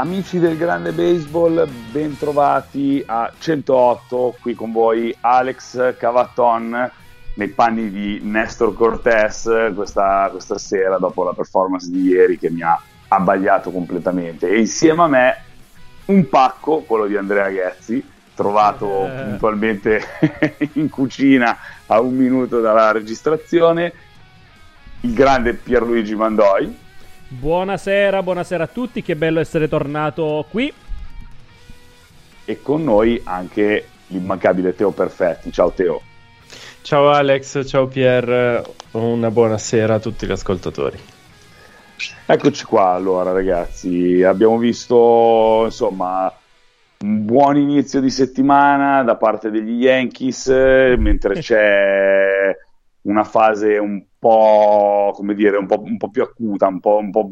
Amici del grande baseball, bentrovati a 108, qui con voi Alex Cavaton nei panni di Nestor Cortés questa, questa sera dopo la performance di ieri che mi ha abbagliato completamente e insieme a me un pacco, quello di Andrea Ghezzi, trovato Eh. puntualmente in cucina a un minuto dalla registrazione, il grande Pierluigi Mandoi. Buonasera, buonasera a tutti, che bello essere tornato qui. e con noi anche l'immancabile Teo Perfetti. Ciao Teo. Ciao Alex, ciao Pier, una buona sera a tutti gli ascoltatori. Eccoci qua allora ragazzi, abbiamo visto insomma un buon inizio di settimana da parte degli Yankees, eh, mentre c'è una fase un po', come dire, un po', un po' più acuta, un po', un po'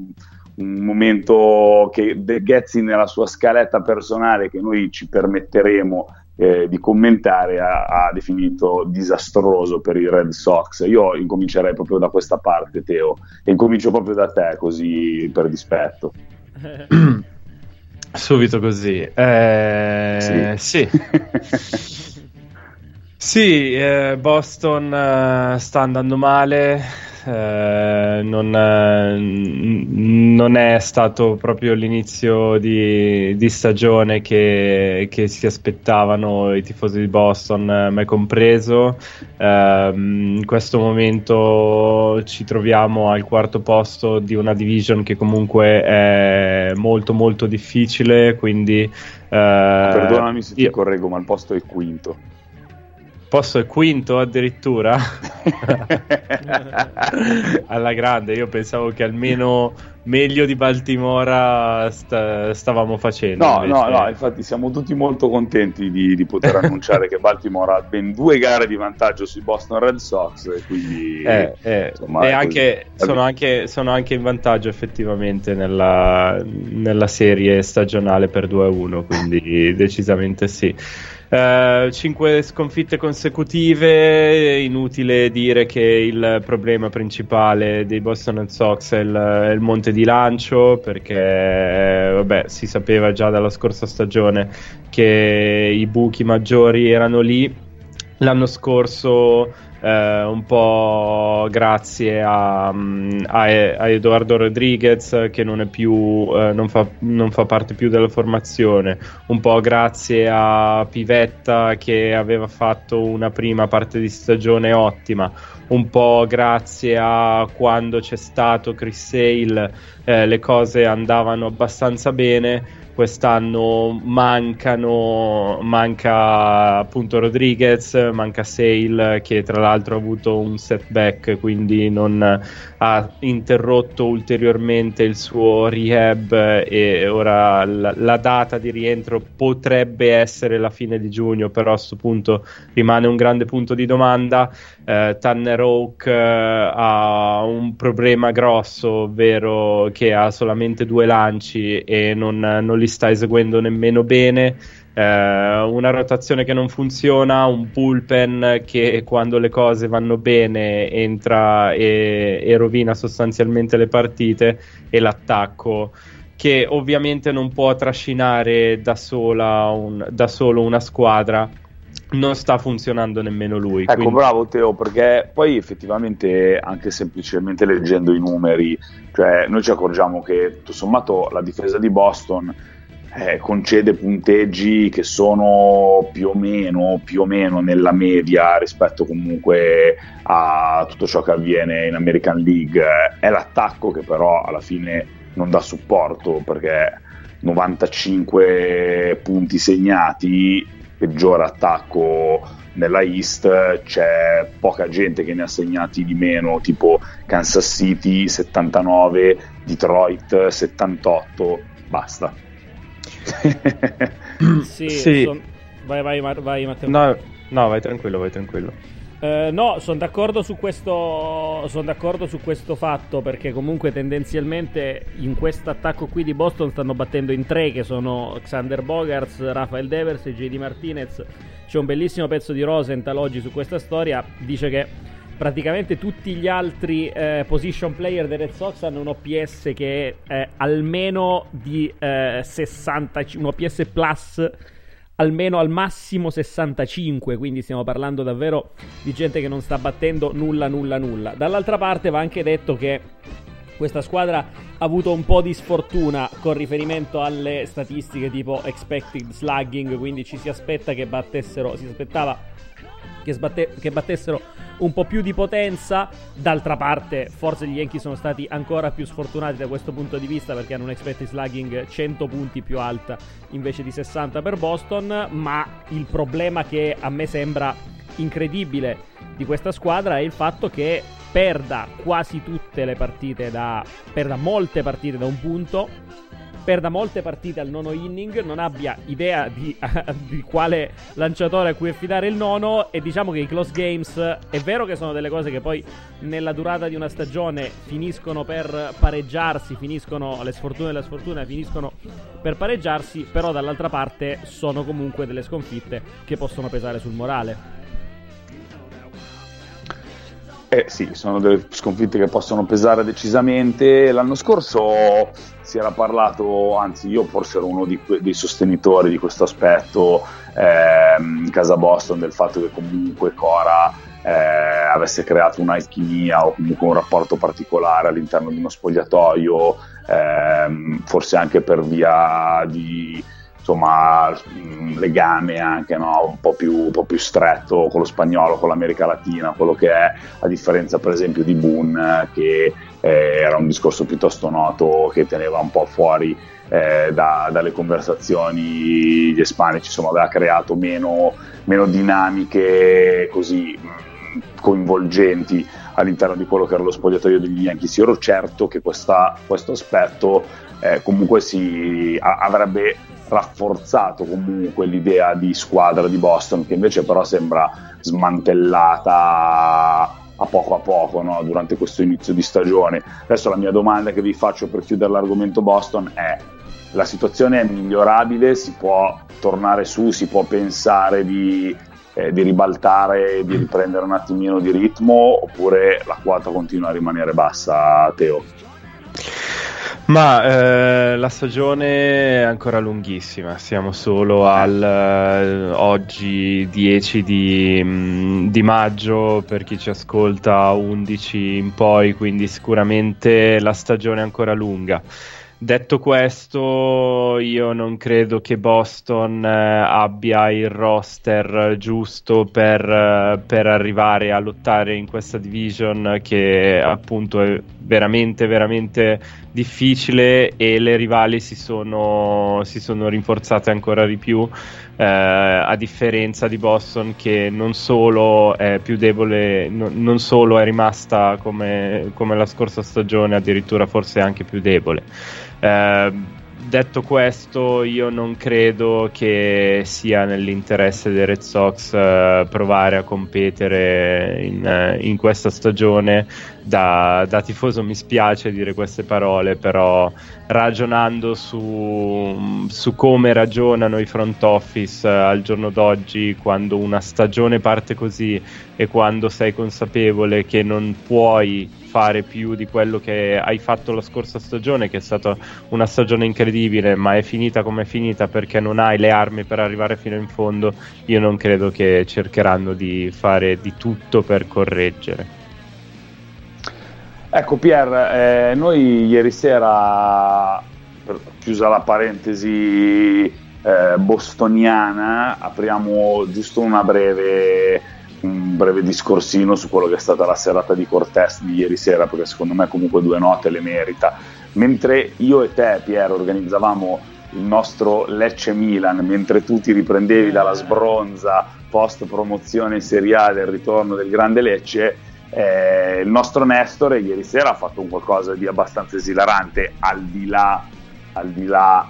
un momento che De Ghezzi nella sua scaletta personale che noi ci permetteremo eh, di commentare ha, ha definito disastroso per i Red Sox. Io incomincerei proprio da questa parte, Teo, e incomincio proprio da te, così per dispetto. Subito così. Eh, sì. Sì, eh, Boston eh, sta andando male, eh, non, eh, non è stato proprio l'inizio di, di stagione che, che si aspettavano i tifosi di Boston, eh, me compreso. Ehm, in questo momento ci troviamo al quarto posto di una division che comunque è molto molto difficile, quindi... eh, Perdonami se ti io- correggo, ma il posto è il quinto. Posso quinto addirittura? Alla grande, io pensavo che almeno meglio di Baltimora sta- stavamo facendo. No, no, invece- no, infatti siamo tutti molto contenti di, di poter annunciare che Baltimore ha ben due gare di vantaggio sui Boston Red Sox e quindi Eh, eh, insomma, e anche, sono, anche, sono anche in vantaggio effettivamente nella, nella serie stagionale per 2-1, quindi decisamente sì. Eh, cinque sconfitte consecutive, inutile dire che il problema principale dei Boston Red Sox è il, è il monte di lancio perché eh, vabbè, si sapeva già dalla scorsa stagione che i buchi maggiori erano lì. L'anno scorso eh, un po' grazie a, mm, a, a Edoardo Rodriguez che non più eh, non, fa, non fa parte più della formazione. Un po' grazie a Pivetta che aveva fatto una prima parte di stagione ottima. Un po' grazie a quando c'è stato Chris Sale eh, le cose andavano abbastanza bene quest'anno mancano manca appunto Rodriguez manca Sale che tra l'altro ha avuto un setback quindi non ha interrotto ulteriormente il suo rehab e ora la, la data di rientro potrebbe essere la fine di giugno però a questo punto rimane un grande punto di domanda. Eh, Tanner Oak eh, ha un problema grosso ovvero che ha solamente due lanci e non, non li sta eseguendo nemmeno bene. Eh, una rotazione che non funziona, un bullpen che quando le cose vanno bene entra e, e rovina sostanzialmente le partite e l'attacco che ovviamente non può trascinare da, sola un- da solo una squadra. Non sta funzionando nemmeno lui Ecco, quindi- bravo Teo, perché poi effettivamente anche semplicemente leggendo i numeri, cioè noi ci accorgiamo che tutto sommato la difesa di Boston eh, concede punteggi che sono più o, meno, più o meno nella media rispetto comunque a tutto ciò che avviene in American League. È l'attacco che però alla fine non dà supporto perché 95 punti segnati, peggior attacco nella East, c'è poca gente che ne ha segnati di meno, tipo Kansas City 79, Detroit 78, basta. sì, Sì. son- vai, vai, vai Matteo. No, no, vai tranquillo, vai tranquillo. Eh, no, sono d'accordo su questo. Sono d'accordo su questo fatto perché comunque tendenzialmente in questo attacco qui di Boston stanno battendo in tre che sono Xander Bogarts, Rafael Devers e JD Martinez. C'è un bellissimo pezzo di Rosenthal oggi su questa storia. Dice che praticamente tutti gli altri eh, position player dei Red Sox hanno un OPS che è eh, almeno di eh, 60, un OPS plus almeno al massimo 65, quindi stiamo parlando davvero di gente che non sta battendo nulla, nulla, nulla. Dall'altra parte va anche detto che questa squadra ha avuto un po' di sfortuna con riferimento alle statistiche tipo expected slugging, quindi ci si aspetta che battessero, si aspettava che, sbatte- che battessero un po' più di potenza. D'altra parte, forse gli Yankees sono stati ancora più sfortunati da questo punto di vista perché hanno un expected slugging 100 punti più alta invece di 60 per Boston. Ma il problema che a me sembra incredibile di questa squadra è il fatto che perda quasi tutte le partite da perda molte partite da un punto perda molte partite al nono inning, non abbia idea di, di, quale lanciatore a cui affidare il nono e diciamo che i close games è vero che sono delle cose che poi nella durata di una stagione finiscono per pareggiarsi, finiscono le sfortune e le sfortune finiscono per pareggiarsi, però dall'altra parte sono comunque delle sconfitte che possono pesare sul morale. Eh sì, sono delle sconfitte che possono pesare decisamente. L'anno scorso si era parlato, anzi io forse ero uno que- dei sostenitori di questo aspetto ehm, in casa Boston, del fatto che comunque Cora eh, avesse creato un'alchimia o comunque un rapporto particolare all'interno di uno spogliatoio, ehm, forse anche per via di insomma, legame anche no? un, po più, un, po più, stretto con lo spagnolo, con l'America Latina, quello che è, a differenza per esempio di Boone, che eh, era un discorso piuttosto noto che teneva un po' fuori eh, da, dalle conversazioni gli ispanici, insomma aveva creato meno, meno dinamiche così mh, coinvolgenti all'interno di quello che era lo spogliatoio degli Yankees. Io ero certo che questa, questo aspetto eh, comunque si a, avrebbe rafforzato comunque l'idea di squadra di Boston che invece però sembra smantellata a poco a poco no? durante questo inizio di stagione. Adesso la mia domanda che vi faccio per chiudere l'argomento Boston è la situazione è migliorabile, si può tornare su, si può pensare di, eh, di ribaltare, di riprendere un attimino di ritmo oppure la quota continua a rimanere bassa, Teo? Ma eh, la stagione è ancora lunghissima, siamo solo al eh, oggi 10 di, mh, di, maggio per chi ci ascolta 11 in poi, quindi sicuramente la stagione è ancora lunga. Detto questo, io non credo che Boston eh, abbia il roster giusto per, eh, per, arrivare a lottare in questa division che appunto è veramente, veramente difficile e le rivali si sono, si sono rinforzate ancora di più. Eh, a differenza di Boston che non solo è più debole, no, non solo è rimasta come, come la scorsa stagione, addirittura forse anche più debole. Eh, detto questo, io non credo che sia nell'interesse dei Red Sox eh, provare a competere in, eh, in questa stagione. Da, da, tifoso mi spiace dire queste parole, però ragionando su, su come ragionano i front office eh, al giorno d'oggi, quando una stagione parte così e quando sei consapevole che non puoi fare più di quello che hai fatto la scorsa stagione, che è stata una stagione incredibile, ma è finita come è finita perché non hai le armi per arrivare fino in fondo, io non credo che cercheranno di fare di tutto per correggere. Ecco Pier, eh, noi ieri sera chiusa la parentesi eh, bostoniana, apriamo giusto una breve, un breve discorsino su quello che è stata la serata di Cortez di ieri sera, perché secondo me comunque due note le merita. Mentre io e te, Piero, organizzavamo il nostro Lecce Milan, mentre tu ti riprendevi dalla sbronza post promozione Serie A del ritorno del grande Lecce, eh, il nostro Nestore ieri sera ha fatto un qualcosa di abbastanza esilarante al di là, al di là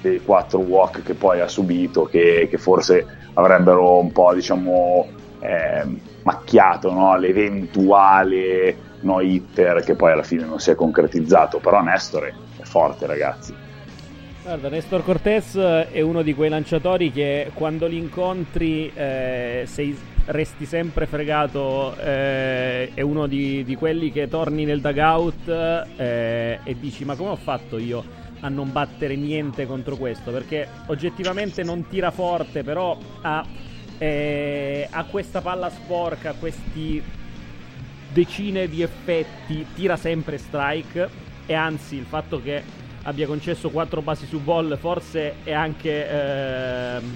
dei quattro walk che poi ha subito che, che forse avrebbero un po' diciamo eh, macchiato no? l'eventuale no hitter che poi alla fine non si è concretizzato però Nestore è forte ragazzi Guarda, Nestor Cortez è uno di quei lanciatori che quando li incontri eh, sei, resti sempre fregato, eh, è uno di, di, quelli che torni nel dugout eh, e dici ma come ho fatto io a non battere niente contro questo? Perché oggettivamente non tira forte, però ha, eh, ha questa palla sporca, questi decine di effetti, tira sempre strike e anzi il fatto che abbia concesso 4 basi su ball forse è anche ehm,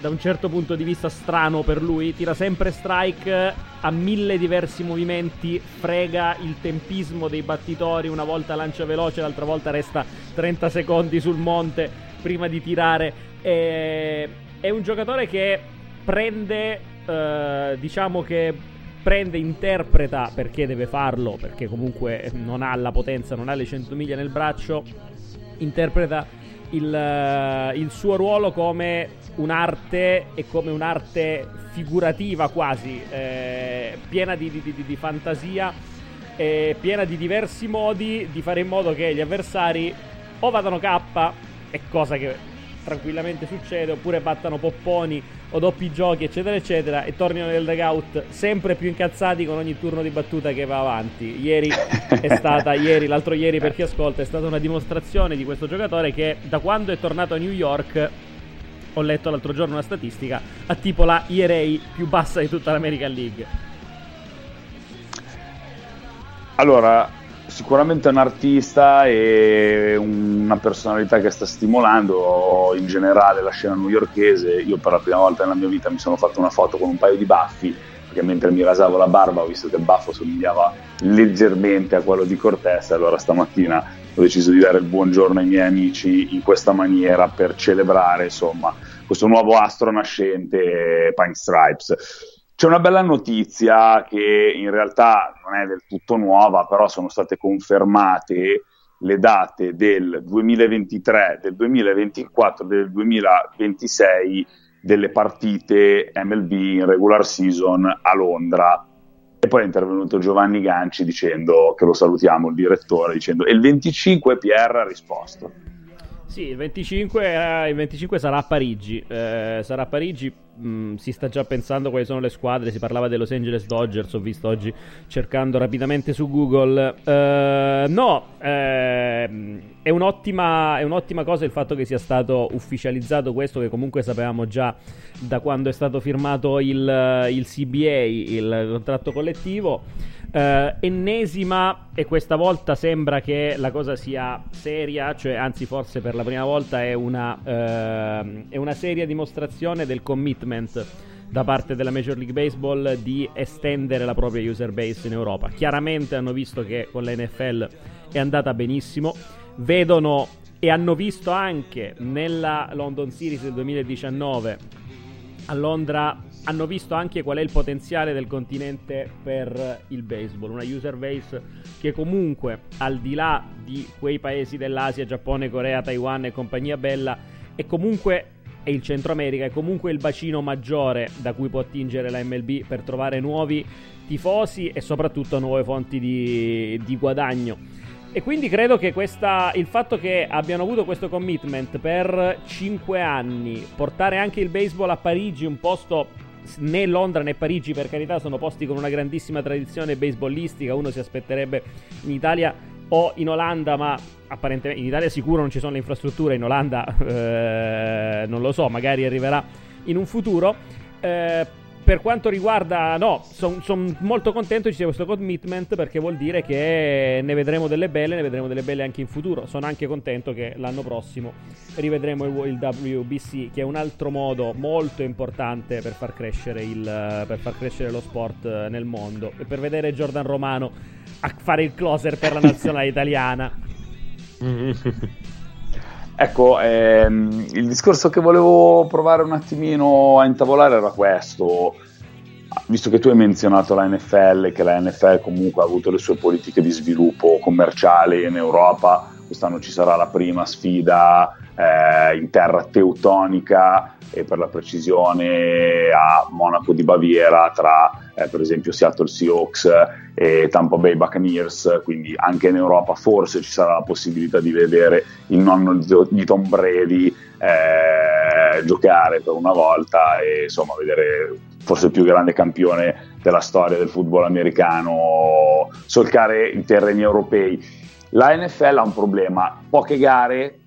da un certo punto di vista strano per lui. Tira sempre strike, ha mille diversi movimenti, frega il tempismo dei battitori, una volta lancia veloce, l'altra volta resta 30 secondi sul monte prima di tirare. E... È un giocatore che prende, eh, diciamo che prende, interpreta perché deve farlo, perché comunque non ha la potenza, non ha le 100 miglia nel braccio, interpreta il, eh, il suo ruolo come un'arte e come un'arte figurativa quasi, eh, piena di, di, di, di fantasia, eh, piena di diversi modi di fare in modo che gli avversari o vadano K, è cosa che tranquillamente succede, oppure battano popponi o doppi giochi, eccetera, eccetera, e tornino nel dugout sempre più incazzati con ogni turno di battuta che va avanti. Ieri è stata, ieri, l'altro ieri per chi ascolta, è stata una dimostrazione di questo giocatore che da quando è tornato a New York ho letto l'altro giorno una statistica, ha tipo la ERA più bassa di tutta l'American League. Allora, sicuramente un artista e una personalità che sta stimolando in generale la scena newyorkese. Io per la prima volta nella mia vita mi sono fatto una foto con un paio di baffi, perché mentre mi rasavo la barba ho visto che il baffo somigliava leggermente a quello di Cortez, allora stamattina ho deciso di dare il buongiorno ai miei amici in questa maniera per celebrare insomma questo nuovo astro nascente Pine Stripes. C'è una bella notizia che in realtà non è del tutto nuova, però sono state confermate le date del 2023, del 2024 e del 2026 delle partite MLB in regular season a Londra. E poi è intervenuto Giovanni Ganci dicendo, che lo salutiamo, il direttore, dicendo e il 25 Pierre ha risposto. Sì, il 25, eh, il 25 sarà a Parigi. Eh, sarà a Parigi. Mh, mm, si sta già pensando quali sono le squadre. Si parlava dei Los Angeles Dodgers. Ho visto oggi cercando rapidamente su Google. Eh, no, ehm, è un'ottima, è un'ottima cosa il fatto che sia stato ufficializzato questo, che comunque sapevamo già da quando è stato firmato il, il CBA, il contratto collettivo. Uh, ennesima, e questa volta sembra che la cosa sia seria, cioè anzi forse per la prima volta è una, uh, è una seria dimostrazione del commitment da parte della Major League Baseball di estendere la propria user base in Europa. Chiaramente hanno visto che con l'NFL è andata benissimo, vedono e hanno visto anche nella London Series del 2019 a Londra hanno visto anche qual è il potenziale del continente per il baseball, una user base che comunque al di là di quei paesi dell'Asia, Giappone, Corea, Taiwan e compagnia bella, è comunque e il Centro America è comunque il bacino maggiore da cui può attingere la MLB per trovare nuovi tifosi e soprattutto nuove fonti di, di guadagno. E quindi credo che questa, il fatto che abbiano avuto questo commitment per 5 anni, portare anche il baseball a Parigi, un posto né Londra né Parigi, per carità, sono posti con una grandissima tradizione baseballistica. Uno si aspetterebbe in Italia o in Olanda, ma apparentemente in Italia sicuro non ci sono le infrastrutture. In Olanda eh, non lo so, magari arriverà in un futuro. Eh, per quanto riguarda, no, sono son molto contento ci sia questo commitment perché vuol dire che ne vedremo delle belle, ne vedremo delle belle anche in futuro. Sono anche contento che l'anno prossimo rivedremo il, il WBC, che è un altro modo molto importante per far crescere, il, per far crescere lo sport nel mondo e per vedere Jordan Romano a fare il closer per la nazionale italiana. Ecco, ehm, il discorso che volevo provare un attimino a intavolare era questo. Visto che tu hai menzionato la NFL, che la NFL comunque ha avuto le sue politiche di sviluppo commerciale in Europa, quest'anno ci sarà la prima sfida eh, in terra teutonica e per la precisione a Monaco di Baviera tra eh, per esempio Seattle Seahawks e Tampa Bay Buccaneers, quindi anche in Europa forse ci sarà la possibilità di vedere il nonno di Tom Brady eh, giocare per una volta e insomma vedere forse il più grande campione della storia del football americano solcare i terreni europei. La NFL ha un problema, poche gare,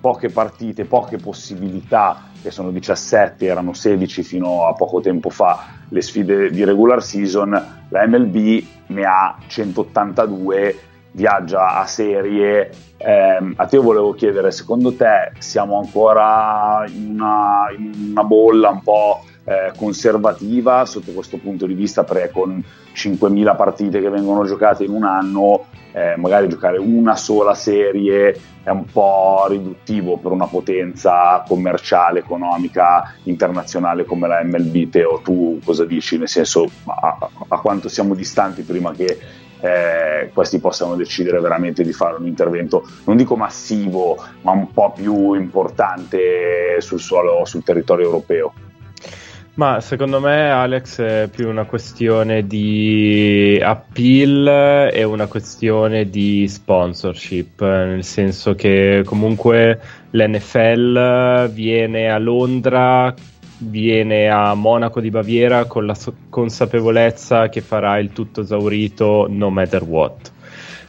poche partite, poche possibilità che sono 17, erano 16 fino a poco tempo fa le sfide di regular season, la MLB ne ha 182, viaggia a serie. Eh, a te volevo chiedere, secondo te siamo ancora in una, in una bolla un po' eh, conservativa sotto questo punto di vista? Perché con 5.000 partite che vengono giocate in un anno eh, magari giocare una sola serie è un po' riduttivo per una potenza commerciale, economica, internazionale come la MLB. Teo, tu cosa dici? Nel senso, a, a quanto siamo distanti prima che eh, questi possano decidere veramente di fare un intervento, non dico massivo, ma un po' più importante sul suolo, sul territorio europeo? Ma secondo me, Alex, è più una questione di appeal e una questione di sponsorship, nel senso che comunque l'NFL viene a Londra, viene a Monaco di Baviera con la consapevolezza che farà il tutto esaurito no matter what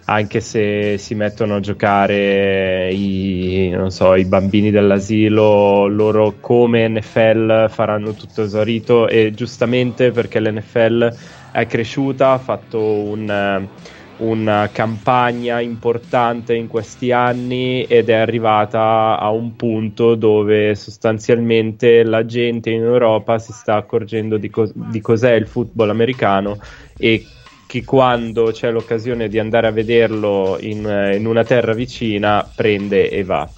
anche se si mettono a giocare i, so, i, bambini dell'asilo, loro come NFL faranno tutto esaurito e giustamente perché l'NFL è cresciuta, ha fatto un, una campagna importante in questi anni ed è arrivata a un punto dove sostanzialmente la gente in Europa si sta accorgendo di, co- di cos'è il football americano e che quando c'è l'occasione di andare a vederlo in, eh, in una terra vicina prende e va.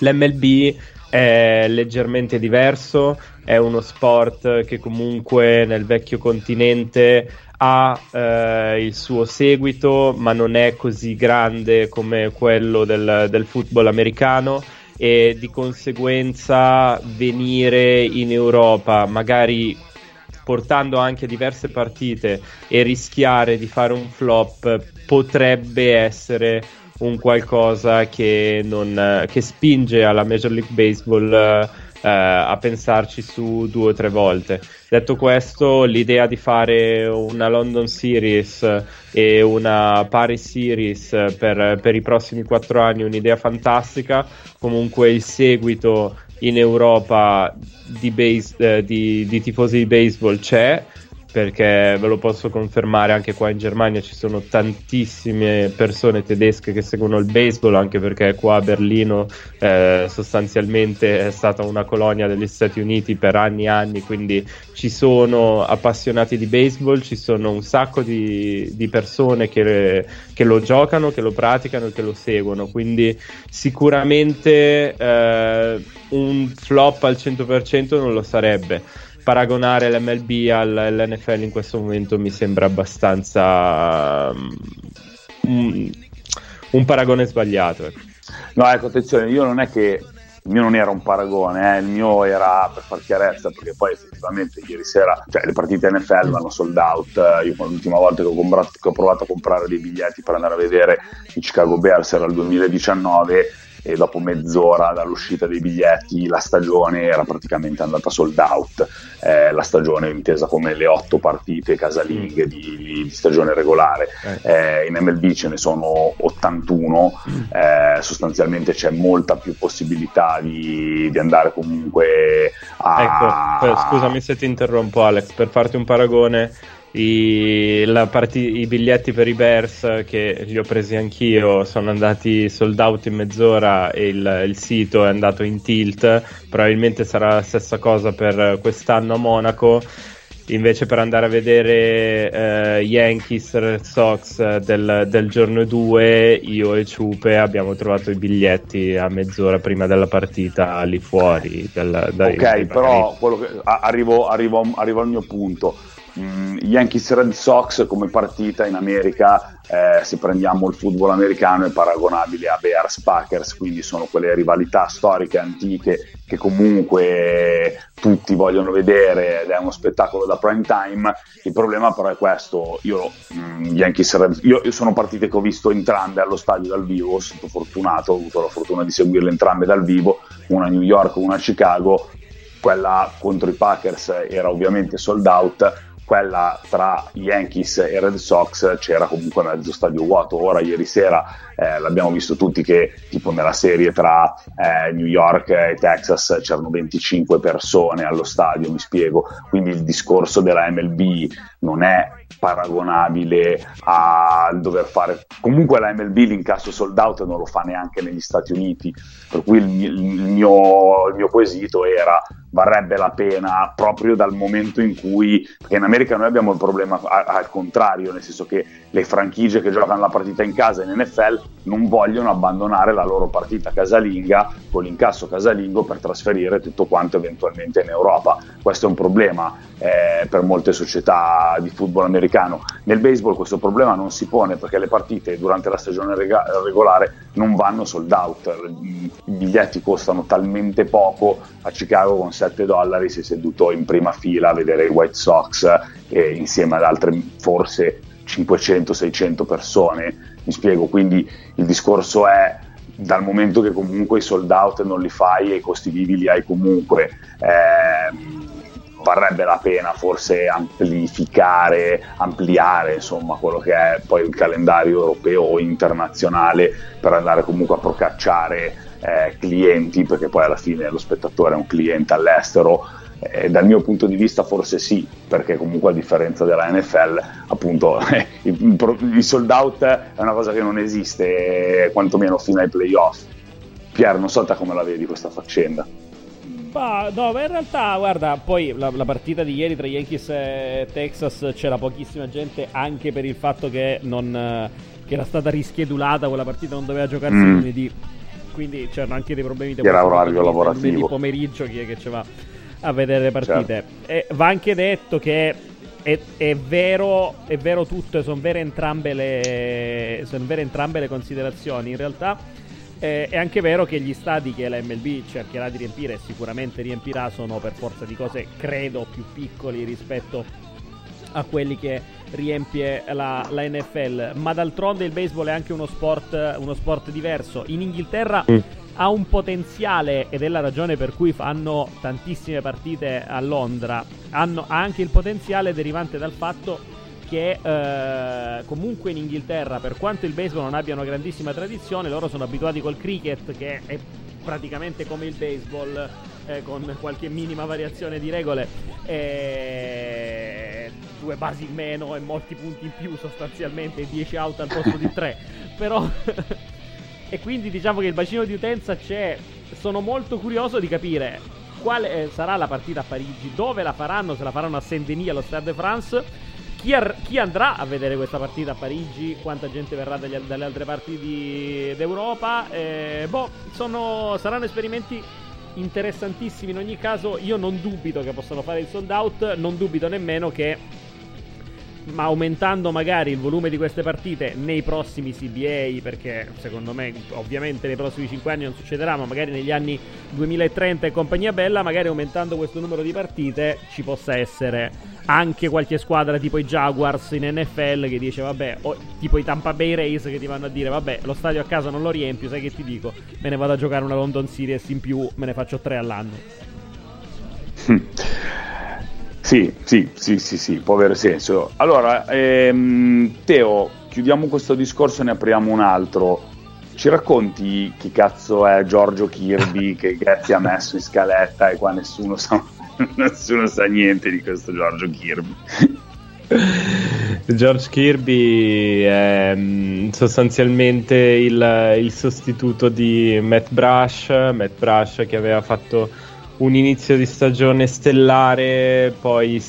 L'MLB è leggermente diverso, è uno sport che comunque nel vecchio continente ha eh, il suo seguito, ma non è così grande come quello del, del football americano e di conseguenza venire in Europa magari portando anche diverse partite e rischiare di fare un flop potrebbe essere un qualcosa che, non, che spinge alla Major League Baseball eh, a pensarci su due o tre volte. Detto questo, l'idea di fare una London Series e una Paris Series per, per i prossimi quattro anni è un'idea fantastica. Comunque il seguito in Europa di, base, eh, di, di tifosi di baseball c'è perché ve lo posso confermare anche qua in Germania ci sono tantissime persone tedesche che seguono il baseball anche perché qua a Berlino eh, sostanzialmente è stata una colonia degli Stati Uniti per anni e anni quindi ci sono appassionati di baseball ci sono un sacco di, di persone che, che, lo giocano che lo praticano e che lo seguono quindi sicuramente eh, un flop al 100% non lo sarebbe paragonare l'MLB all'NFL in questo momento mi sembra abbastanza um, un paragone sbagliato. Ecco. No, ecco, attenzione, io non è che il mio non era un paragone, eh, il mio era per far chiarezza, perché poi effettivamente ieri sera, cioè le partite NFL vanno sold out, io l'ultima volta che ho, comprato, che ho provato a comprare dei biglietti per andare a vedere i Chicago Bears era il 2019 e dopo mezz'ora dall'uscita dei biglietti la stagione era praticamente andata sold out, eh, la stagione intesa come le otto partite casalinghe di, di stagione regolare, eh, in MLB ce ne sono 81, eh, sostanzialmente c'è molta più possibilità di, di andare comunque a... Ecco, scusami se ti interrompo Alex, per farti un paragone i, parti- i, biglietti per i Bears che li ho presi anch'io sono andati sold out in mezz'ora e il, il, sito è andato in tilt. Probabilmente sarà la stessa cosa per quest'anno a Monaco. Invece per andare a vedere eh, Yankees Red Sox del, del, giorno 2 io e Ciupe abbiamo trovato i biglietti a mezz'ora prima della partita lì fuori del, dai, ok però che, arrivo, arrivo, arrivo al mio punto Mm, Yankees Red Sox come partita in America, eh, se prendiamo il football americano, è paragonabile a Bears Packers, quindi sono quelle rivalità storiche antiche che comunque tutti vogliono vedere ed è uno spettacolo da prime time. Il problema però è questo, io, mm, Yankees Red, io, io sono partite che ho visto entrambe allo stadio dal vivo, sono fortunato, ho avuto la fortuna di seguirle entrambe dal vivo, una a New York, una a Chicago, quella contro i Packers era ovviamente sold out, quella tra Yankees e Red Sox c'era comunque mezzo stadio vuoto. Ora, ieri sera, eh, l'abbiamo visto tutti che tipo nella serie tra eh, New York e Texas c'erano 25 persone allo stadio, mi spiego. Quindi il discorso della MLB non è paragonabile al dover fare comunque la MLB l'incasso sold out non lo fa neanche negli Stati Uniti per cui il, il, mio, il mio quesito era varrebbe la pena proprio dal momento in cui, perché in America noi abbiamo il problema al contrario, nel senso che le franchigie che giocano la partita in casa in NFL non vogliono abbandonare la loro partita casalinga con l'incasso casalingo per trasferire tutto quanto eventualmente in Europa. Questo è un problema eh, per molte società di football americano. Nel baseball questo problema non si pone perché le partite durante la stagione rega- regolare non vanno sold out, i biglietti costano talmente poco a Chicago con 7 dollari sei seduto in prima fila a vedere i White Sox e insieme ad altre forse 500-600 persone, mi spiego, quindi il discorso è dal momento che comunque i sold out non li fai e i costi vivi li hai comunque, eh, varrebbe la pena forse amplificare, ampliare insomma quello che è poi il calendario europeo o internazionale per andare comunque a procacciare eh, clienti, perché poi alla fine lo spettatore è un cliente all'estero. Eh, dal mio punto di vista forse sì, perché comunque a differenza della NFL, appunto il, il sold out è una cosa che non esiste, quantomeno fino ai playoff. Pier, non so te come la vedi questa faccenda. Bah, no, ma in realtà, guarda, poi la, la, partita di ieri tra Yankees e Texas c'era pochissima gente anche per il fatto che, non, che era stata rischedulata quella partita, non doveva giocarsi mm. lunedì. Quindi c'erano anche dei problemi di orario lavorativo. Lunedì pomeriggio chi è che ci va a vedere le partite. Certo. E va anche detto che è, è, vero, è vero tutto, sono vere entrambe le, sono vere entrambe le considerazioni. In realtà eh, è anche vero che gli stadi che la MLB cercherà di riempire e sicuramente riempirà sono per forza di cose, credo, più piccoli rispetto a quelli che riempie la, la NFL. Ma d'altronde il baseball è anche uno sport, uno sport diverso. In Inghilterra mm. Ha un potenziale, ed è la ragione per cui fanno tantissime partite a Londra, hanno, ha anche il potenziale derivante dal fatto che eh, comunque in Inghilterra, per quanto il baseball non abbia una grandissima tradizione, loro sono abituati col cricket, che è praticamente come il baseball, eh, con qualche minima variazione di regole, eh, due basi in meno e molti punti in più sostanzialmente, 10 out al posto di 3. Però... e quindi diciamo che il bacino di utenza c'è. Sono molto curioso di capire quale sarà la partita a Parigi, dove la faranno, se la faranno a Saint-Denis allo Stade de France chi, ar- chi, andrà a vedere questa partita a Parigi? Quanta gente verrà dagli, dalle altre parti di, d'Europa? Eh, boh, sono, saranno esperimenti interessantissimi. In ogni caso, io non dubito che possano fare il sold out. Non dubito nemmeno che ma aumentando magari il volume di queste partite nei prossimi CBA, perché secondo me ovviamente nei prossimi 5 anni non succederà, ma magari negli anni 2030 e compagnia bella, magari aumentando questo numero di partite ci possa essere anche qualche squadra tipo i Jaguars in NFL che dice vabbè, o tipo i Tampa Bay Rays che ti vanno a dire vabbè, lo stadio a casa non lo riempio, sai che ti dico? Me ne vado a giocare una London Series in più, me ne faccio tre all'anno. Sì, sì, sì, sì, sì, può avere senso. Allora, ehm, Teo, chiudiamo questo discorso e ne apriamo un altro. Ci racconti chi cazzo è Giorgio Kirby che Getty ha messo in scaletta e qua nessuno sa, nessuno sa niente di questo Giorgio Kirby? George Kirby è mm, sostanzialmente il, il, sostituto di Matt Brush, Matt Brush che aveva fatto un inizio di stagione stellare, poi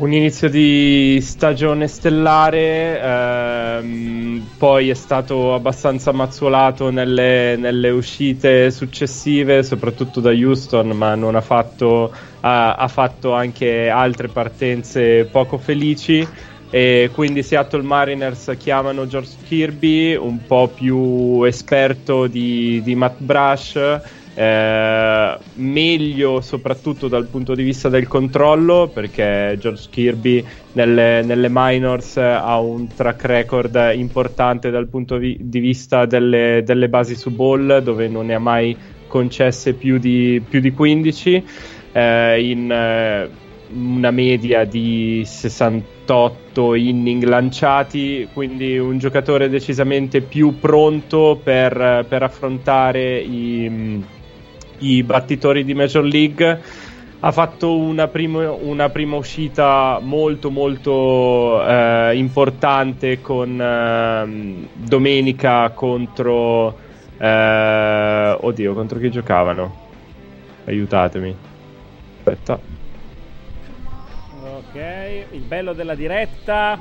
un inizio di stagione stellare, ehm, poi è stato abbastanza mazzuolato nelle, nelle, uscite successive, soprattutto da Houston, ma ha fatto, ha, ha fatto anche altre partenze poco felici e quindi Seattle Mariners chiamano George Kirby, un po' più esperto di, di Matt Brush, eh, meglio soprattutto dal punto di vista del controllo, perché George Kirby nelle, nelle minors ha un track record importante dal punto di, di vista delle, delle, basi su ball, dove non ne ha mai concesse più di, più di 15. Eh, in eh, una media di 68 inning lanciati, quindi un giocatore decisamente più pronto per, per affrontare i, i, battitori di Major League. Ha fatto una, primo, una prima uscita molto molto eh, importante con eh, domenica contro... Eh, oddio, contro chi giocavano? Aiutatemi. Aspetta. Ok, il bello della diretta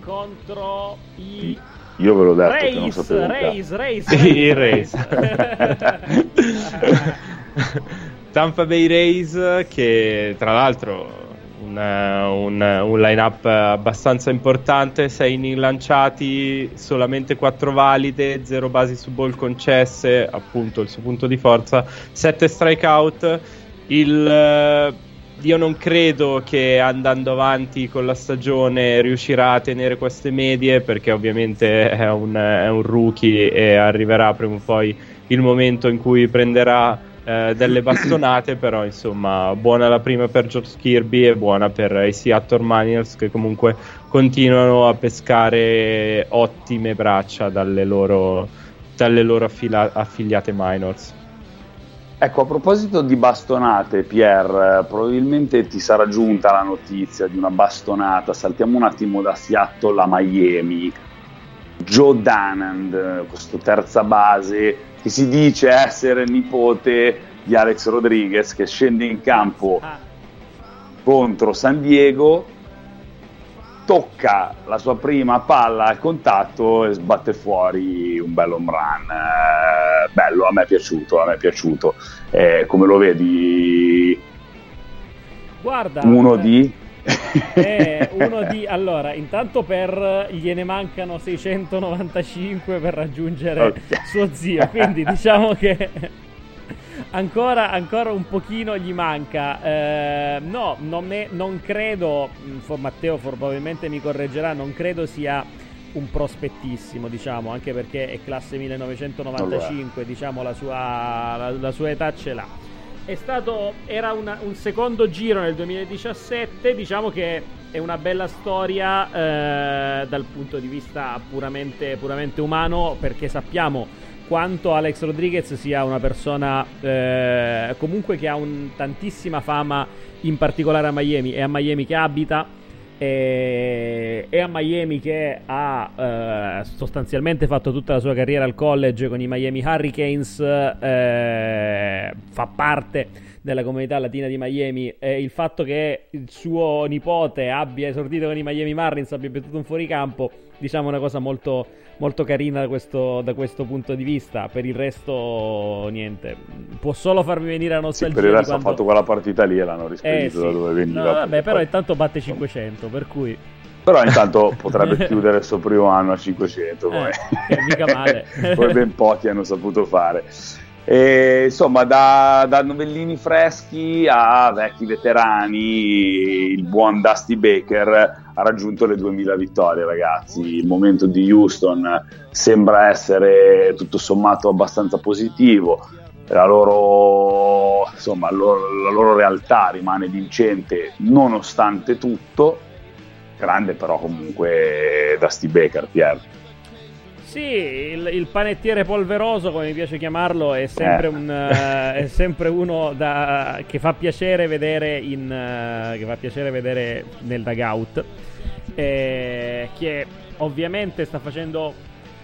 contro i io ve l'ho detto Race, che non sapevo Race, Race, I Race. Tampa Bay Race che tra l'altro un, un, un line-up abbastanza importante, 6 inning lanciati, solamente 4 valide, 0 basi su ball concesse, appunto il suo punto di forza, 7 strikeout. Il io non credo che andando avanti con la stagione riuscirà a tenere queste medie perché ovviamente è un, è un rookie e arriverà prima o poi il momento in cui prenderà eh, delle bastonate però insomma buona la prima per George Kirby e buona per i Seattle Mariners che comunque continuano a pescare ottime braccia dalle loro, dalle loro affila- affiliate minors Ecco, a proposito di bastonate, Pierre, probabilmente ti sarà giunta la notizia di una bastonata. Saltiamo un attimo da Seattle a Miami. Joe Danand, questo terza base, che si dice essere nipote di Alex Rodriguez, che scende in campo ah. contro San Diego tocca la sua prima palla al contatto e sbatte fuori un bel home run. Eh, bello, a me è piaciuto, a me è piaciuto. Eh, come lo vedi? Guarda, uno eh, di... eh, uno di... Allora, intanto per... gliene mancano 695 per raggiungere okay. suo zio, quindi diciamo che ancora, ancora, un pochino gli manca. Eh, no, non, è, non credo, mm, Matteo probabilmente mi correggerà, non credo sia un prospettissimo, diciamo, anche perché è classe 1995, diciamo, la sua, la, la sua età ce l'ha. È stato, era una, un secondo giro nel 2017, diciamo che è una bella storia eh, dal punto di vista puramente, puramente umano, perché sappiamo quanto Alex Rodriguez sia una persona eh, comunque che ha un, tantissima fama, in particolare a Miami, è a Miami che abita. E, è a Miami che ha eh, sostanzialmente fatto tutta la sua carriera al college con i Miami Hurricanes, eh, fa parte della comunità latina di Miami e il fatto che il suo nipote abbia esordito con i Miami Marlins, abbia battuto un fuoricampo, diciamo una cosa molto, molto carina da questo, da questo, punto di vista. Per il resto, niente, può solo farmi venire la nostalgia. Sì, per il resto quando... ha fatto quella partita lì e l'hanno rispedito eh, sì. da dove veniva. No, vabbè, però intanto batte 500, per cui... Però intanto potrebbe chiudere il suo primo anno a 500, eh, mica male. poi ben pochi hanno saputo fare. E, insomma, da, da, novellini freschi a vecchi veterani, il buon Dusty Baker ha raggiunto le 2000 vittorie, ragazzi. Il momento di Houston sembra essere tutto sommato abbastanza positivo. La loro, insomma, la loro realtà rimane vincente nonostante tutto. Grande però comunque Dusty Baker, Pierre. Sì, il, il, panettiere polveroso, come mi piace chiamarlo, è sempre, eh. un, uh, è sempre uno da, che, fa piacere vedere in, uh, che fa piacere vedere nel dugout. Eh, che ovviamente sta facendo,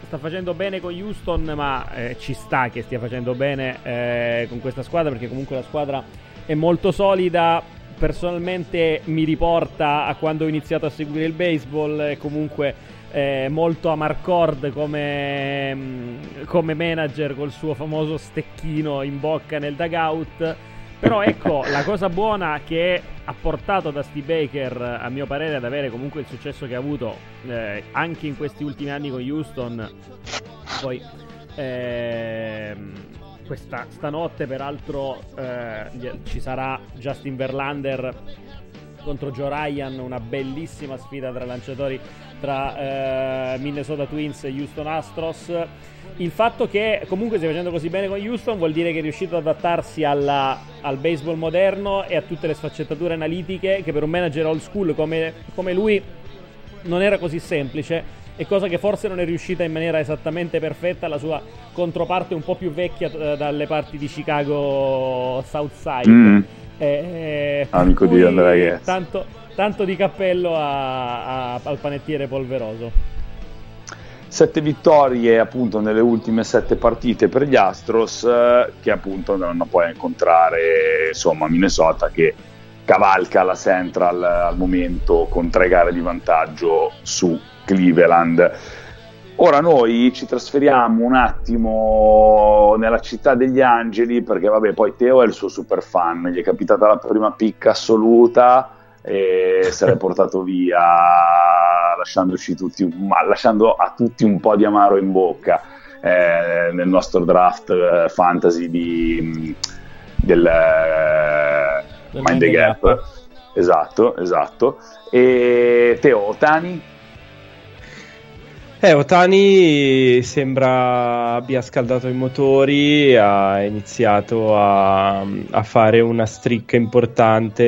sta facendo bene con Houston, ma eh, ci sta che stia facendo bene eh, con questa squadra perché comunque la squadra è molto solida. Personalmente mi riporta a quando ho iniziato a seguire il baseball e comunque eh, molto a Marcord come, mm, come manager col suo famoso stecchino in bocca nel dugout. Però ecco, la cosa buona che ha portato Dusty Baker, a mio parere, ad avere comunque il successo che ha avuto eh, anche in questi ultimi anni con Houston. Poi, eh, questa stanotte, peraltro, eh, ci sarà Justin Verlander contro Joe Ryan, una bellissima sfida tra lanciatori tra eh, Minnesota Twins e Houston Astros. Il fatto che comunque stia facendo così bene con Houston vuol dire che è riuscito ad adattarsi alla, al baseball moderno e a tutte le sfaccettature analitiche che per un manager old school come, come lui non era così semplice e cosa che forse non è riuscita in maniera esattamente perfetta la sua controparte un po' più vecchia eh, dalle parti di Chicago Southside. Mm. Eh, Amico di Andrea Tanto, tanto di cappello a, a, al panettiere polveroso. Sette vittorie appunto nelle ultime sette partite per gli Astros eh, che appunto andranno poi a incontrare insomma Minnesota che cavalca la Central al momento con tre gare di vantaggio su Cleveland. Ora noi ci trasferiamo un attimo nella città degli angeli perché vabbè poi Teo è il suo super fan, gli è capitata la prima picca assoluta e l'è portato via lasciandoci tutti, ma lasciando a tutti un po' di amaro in bocca eh, nel nostro draft eh, fantasy di, del, eh, Mind the Gap. Gap. Esatto, esatto. E Teo, Otani? Eh, Otani sembra abbia scaldato i motori, ha iniziato a, a, fare una streak importante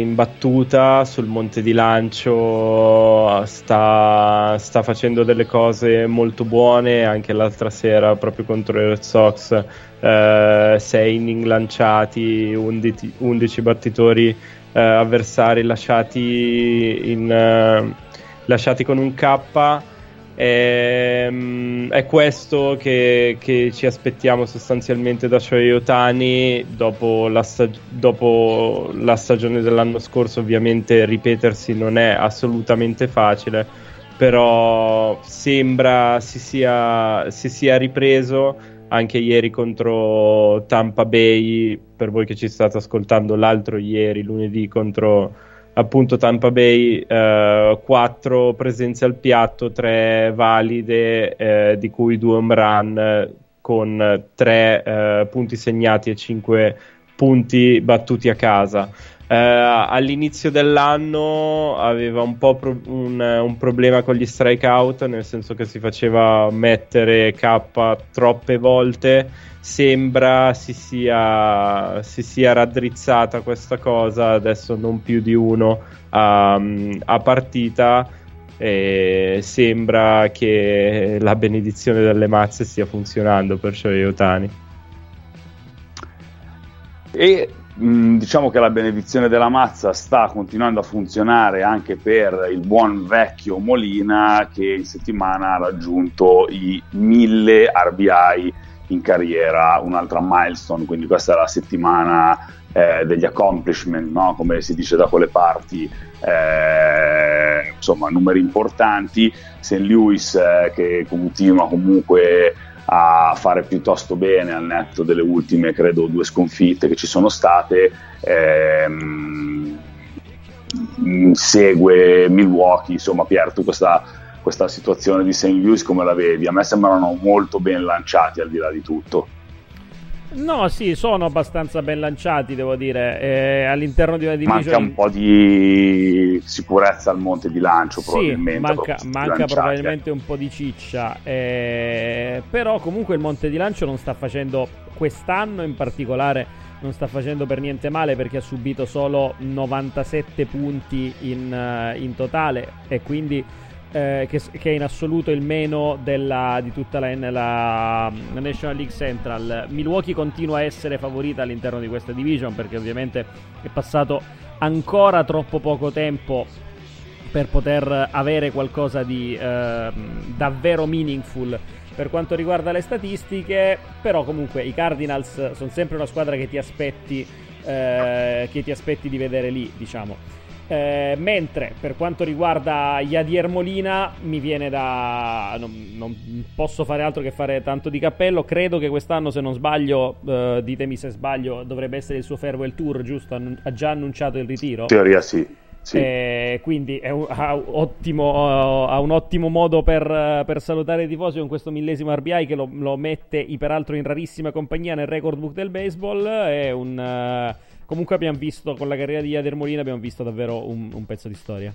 in battuta sul monte di lancio, sta, sta facendo delle cose molto buone, anche l'altra sera proprio contro i Red Sox, eh, 6 inning lanciati, 11, 11 battitori eh, avversari lasciati, in, eh, lasciati con un K Ehm, è questo che, che, ci aspettiamo sostanzialmente da Shohei Otani dopo stag- dopo la stagione dell'anno scorso. Ovviamente ripetersi non è assolutamente facile, però sembra si sia, si sia ripreso anche ieri contro Tampa Bay, per voi che ci state ascoltando l'altro ieri, lunedì contro appunto Tampa Bay eh, 4 presenze al piatto, 3 valide, eh, di cui 2 home run con 3 eh, punti segnati e 5 punti battuti a casa. Uh, all'inizio dell'anno aveva un po' pro- un, un, problema con gli strikeout, nel senso che si faceva mettere K troppe volte. Sembra si sia, si sia raddrizzata questa cosa, adesso non più di uno a, a partita. E sembra che la benedizione delle mazze stia funzionando per Shohei. E diciamo che la benedizione della mazza sta continuando a funzionare anche per il buon vecchio Molina che in settimana ha raggiunto i 1000 RBI in carriera, un'altra milestone, quindi questa è la settimana eh, degli accomplishment, no? come si dice da quelle parti, eh, insomma numeri importanti, St. Louis eh, che continua comunque a fare piuttosto bene al netto delle ultime, credo, due sconfitte che ci sono state. Ehm, segue Milwaukee, insomma, Pier, tu questa, questa situazione di St. Louis come la vedi? A me sembrano molto ben lanciati al di là di tutto. No, sì, sono abbastanza ben lanciati, devo dire. Eh, all'interno di una division. Manca un po' di sicurezza al monte di lancio, sì, probabilmente. Manca, manca probabilmente un po' di ciccia. Eh, però, comunque, il monte di lancio non sta facendo quest'anno in particolare. Non sta facendo per niente male perché ha subito solo 97 punti in, uh, in totale e quindi eh, che, che, è in assoluto il meno della, di tutta la, la, la, National League Central. Milwaukee continua a essere favorita all'interno di questa division perché ovviamente è passato ancora troppo poco tempo per poter avere qualcosa di eh, davvero meaningful per quanto riguarda le statistiche, però comunque i Cardinals sono sempre una squadra che ti aspetti, eh, che ti aspetti di vedere lì, diciamo. Eh, mentre per quanto riguarda Yadier Molina, mi viene da. Non, non, posso fare altro che fare tanto di cappello. Credo che quest'anno, se non sbaglio, eh, ditemi se sbaglio, dovrebbe essere il suo farewell tour, giusto? Ha già annunciato il ritiro? In teoria sì. sì. Eh, quindi un, ha, ottimo, ha, un ottimo modo per, per, salutare i tifosi con questo millesimo RBI che lo, lo, mette peraltro in rarissima compagnia nel record book del baseball. È un. Uh, Comunque abbiamo visto, con la carriera di Yader Molina, abbiamo visto davvero un, un pezzo di storia.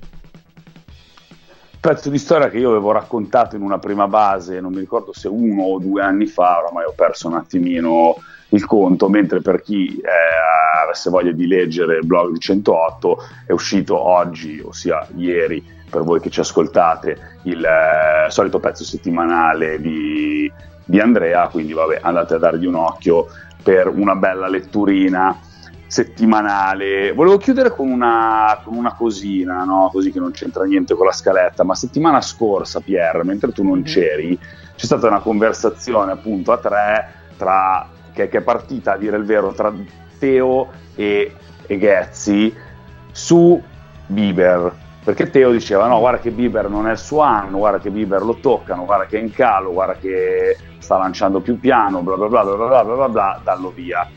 Pezzo di storia che io avevo raccontato in una prima base, non mi ricordo se uno o due anni fa, oramai ho perso un attimino il conto, mentre per chi eh, avesse voglia di leggere il blog di 108 è uscito oggi, ossia ieri, per voi che ci ascoltate, il eh, solito pezzo settimanale di, di Andrea, quindi vabbè andate a dargli un occhio per una bella letturina settimanale. Volevo chiudere con una, con una cosina, no? così che non c'entra niente con la scaletta, ma settimana scorsa, Pierre, mentre tu non mhm. c'eri, c'è stata una conversazione appunto a tre tra, che, che, è partita a dire il vero tra Teo e, e Ghezzi su Bieber. Perché Teo diceva: No, guarda che Bieber non è il suo anno, guarda che Bieber lo toccano, guarda che è in calo, guarda che sta lanciando più piano, bla bla bla bla bla bla bla, bla, bla dallo via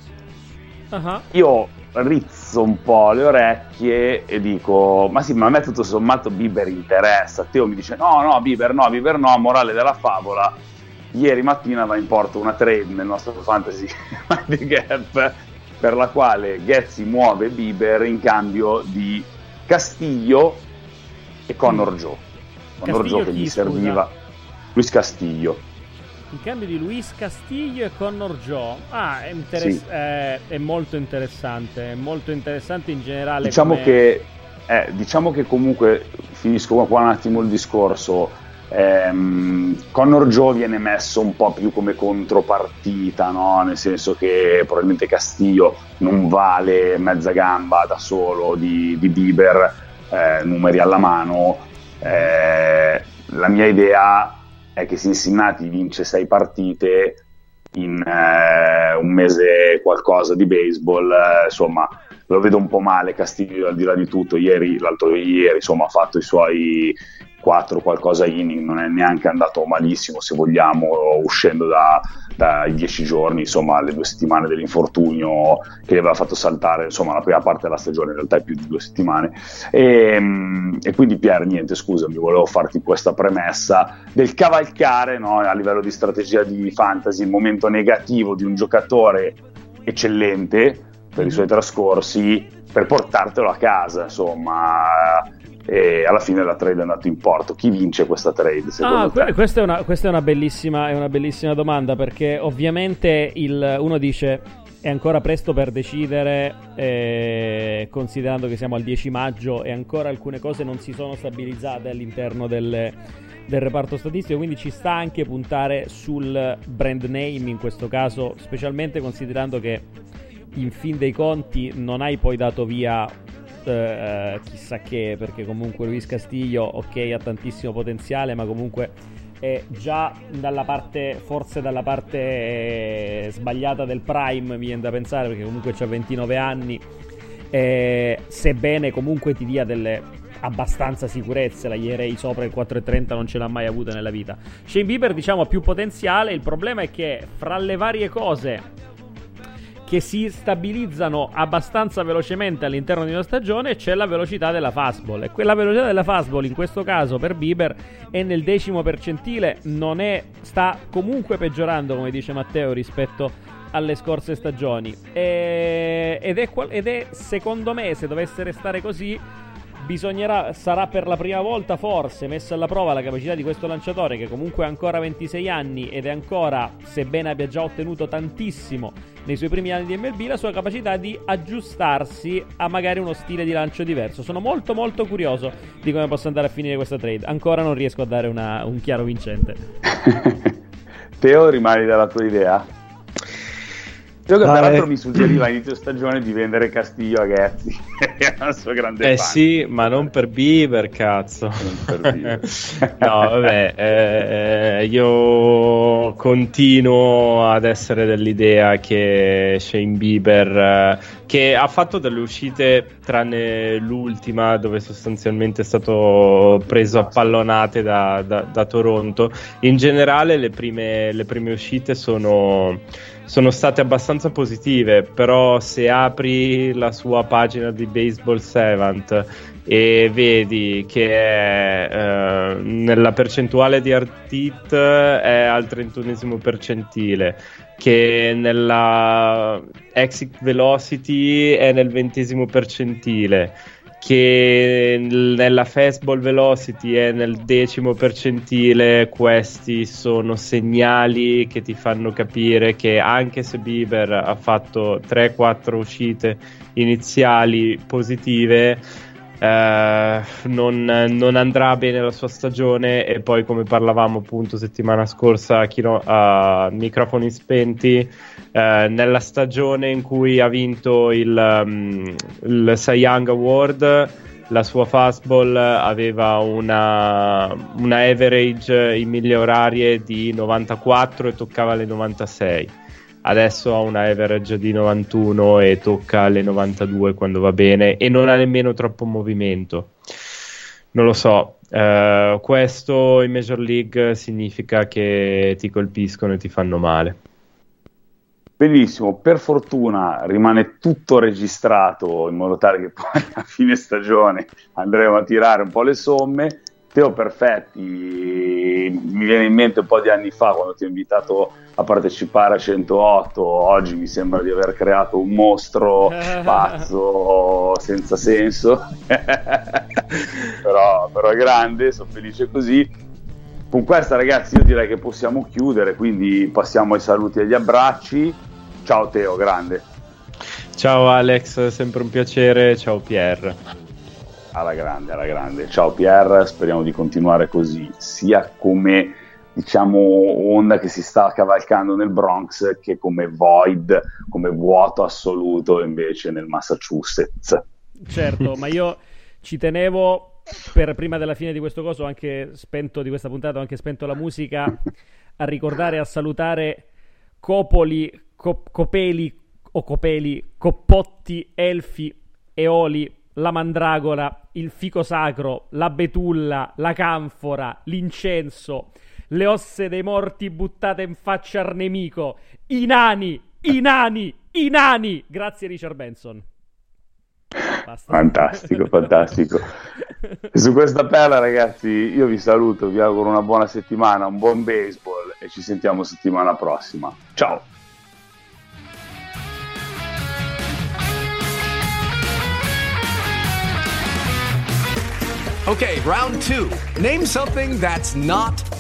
Uh-huh. Io rizzo un po' le orecchie e dico: Ma sì, ma a me tutto sommato Bieber interessa. Teo mi dice: No, no, Bieber no, Bieber no. Morale della favola: ieri mattina va in porto una trade nel nostro fantasy Mind Gap per la quale Ghezzi muove Bieber in cambio di Castiglio e Connor mm. Joe. Connor Castiglio Joe che gli serviva. Luis Castiglio in cambio di Luis Castillo e Connor Joe. Ah, è, interess- sì. è, è molto interessante. È molto interessante in generale. Diciamo, come... che, eh, diciamo che comunque finisco qua un attimo il discorso. Ehm, Connor Joe viene messo un po' più come contropartita, no? nel senso che probabilmente Castillo non vale mezza gamba da solo di, di Bieber, eh, numeri alla mano. Eh, la mia idea è che Cincinnati vince sei partite in eh, un mese qualcosa di baseball, eh, insomma lo vedo un po' male Castiglio al di là di tutto, ieri, l'altro ieri insomma ha fatto i suoi 4 qualcosa inning, non è neanche andato malissimo se vogliamo, uscendo da, dai 10 giorni, insomma, le due settimane dell'infortunio che gli aveva fatto saltare, insomma, la prima parte della stagione, in realtà è più di due settimane. E, e quindi Pier, niente, scusami, volevo farti questa premessa del cavalcare no, a livello di strategia di fantasy il momento negativo di un giocatore eccellente per i suoi trascorsi per portartelo a casa, insomma e alla fine la trade è andata in porto. Chi vince questa trade? Ah, que- questa, è una, questa è, una bellissima, è una bellissima domanda perché ovviamente il, uno dice è ancora presto per decidere, eh, considerando che siamo al 10 maggio e ancora alcune cose non si sono stabilizzate all'interno delle, del reparto statistico, quindi ci sta anche puntare sul brand name in questo caso, specialmente considerando che in fin dei conti non hai poi dato via eh, chissà che, perché comunque Luis Castiglio, ok, ha tantissimo potenziale, ma comunque è già dalla parte, forse dalla parte eh, sbagliata del prime, mi viene da pensare, perché comunque ha 29 anni, eh, sebbene comunque ti dia delle abbastanza sicurezze, la Ierei sopra il 4,30 non ce l'ha mai avuta nella vita. Shane Bieber diciamo ha più potenziale, il problema è che fra le varie cose che si stabilizzano abbastanza velocemente all'interno di una stagione c'è la velocità della fastball e quella velocità della fastball in questo caso per Bieber è nel decimo percentile non è, sta comunque peggiorando come dice Matteo rispetto alle scorse stagioni. E, ed, è, ed è secondo me, se dovesse restare così, bisognerà, sarà per la prima volta forse messa alla prova la capacità di questo lanciatore che comunque ha ancora 26 anni ed è ancora, sebbene abbia già ottenuto tantissimo nei suoi primi anni di MLB, la sua capacità di aggiustarsi a magari uno stile di lancio diverso. Sono molto molto curioso di come possa andare a finire questa trade. Ancora non riesco a dare una, un chiaro vincente. Teo, rimani dalla tua idea? Io che peraltro mi suggeriva a inizio stagione di vendere Castillo a Ghezzi, che era il suo grande Eh fan. sì, ma non per Bieber, cazzo. Non per Bieber. no, vabbè, eh, io continuo ad essere dell'idea che Shane Bieber, eh, che ha fatto delle uscite, tranne l'ultima, dove sostanzialmente è stato preso a pallonate da, da, da Toronto, in generale le prime, le prime uscite sono sono state abbastanza positive, però se apri la sua pagina di Baseball 7 e vedi che è, eh, nella percentuale di art hit è al 31 percentile, che nella exit velocity è nel 20 percentile che nella fastball velocity è nel decimo percentile, questi sono segnali che ti fanno capire che anche se Bieber ha fatto 3-4 uscite iniziali positive, eh, non, non, andrà bene la sua stagione e poi come parlavamo appunto settimana scorsa a, chino, microfoni spenti eh, nella stagione in cui ha vinto il, um, il Cy Young Award la sua fastball aveva una, una average in miglia orarie di 94 e toccava le 96 adesso ha una average di 91 e tocca le 92 quando va bene e non ha nemmeno troppo movimento. Non lo so, uh, questo in Major League significa che ti colpiscono e ti fanno male. Benissimo, per fortuna rimane tutto registrato in modo tale che poi a fine stagione andremo a tirare un po' le somme. Teo Perfetti, mi viene in mente un po' di anni fa quando ti ho invitato a partecipare a 108, oggi mi sembra di aver creato un mostro pazzo senza senso, però, però è grande, sono felice così. Con questa ragazzi io direi che possiamo chiudere, quindi passiamo ai saluti e agli abbracci. Ciao Teo, grande. Ciao Alex, sempre un piacere, ciao Pierre. Alla grande, alla grande. Ciao Pierre, speriamo di continuare così, sia come diciamo onda che si sta cavalcando nel Bronx che come void, come vuoto assoluto invece nel Massachusetts. Certo, ma io ci tenevo per prima della fine di questo coso, anche spento di questa puntata, anche spento la musica a ricordare a salutare Copoli, Cop- Copeli o Copeli, Coppotti, Elfi, Eoli, la mandragola, il fico sacro, la betulla, la canfora, l'incenso, le osse dei morti buttate in faccia al nemico, i nani, i nani, i nani. Grazie Richard Benson. Basta. Fantastico, fantastico. Su questa perla, ragazzi, io vi saluto, vi auguro una buona settimana, un buon baseball e ci sentiamo settimana prossima. Ciao! Okay, round two. Name something that's not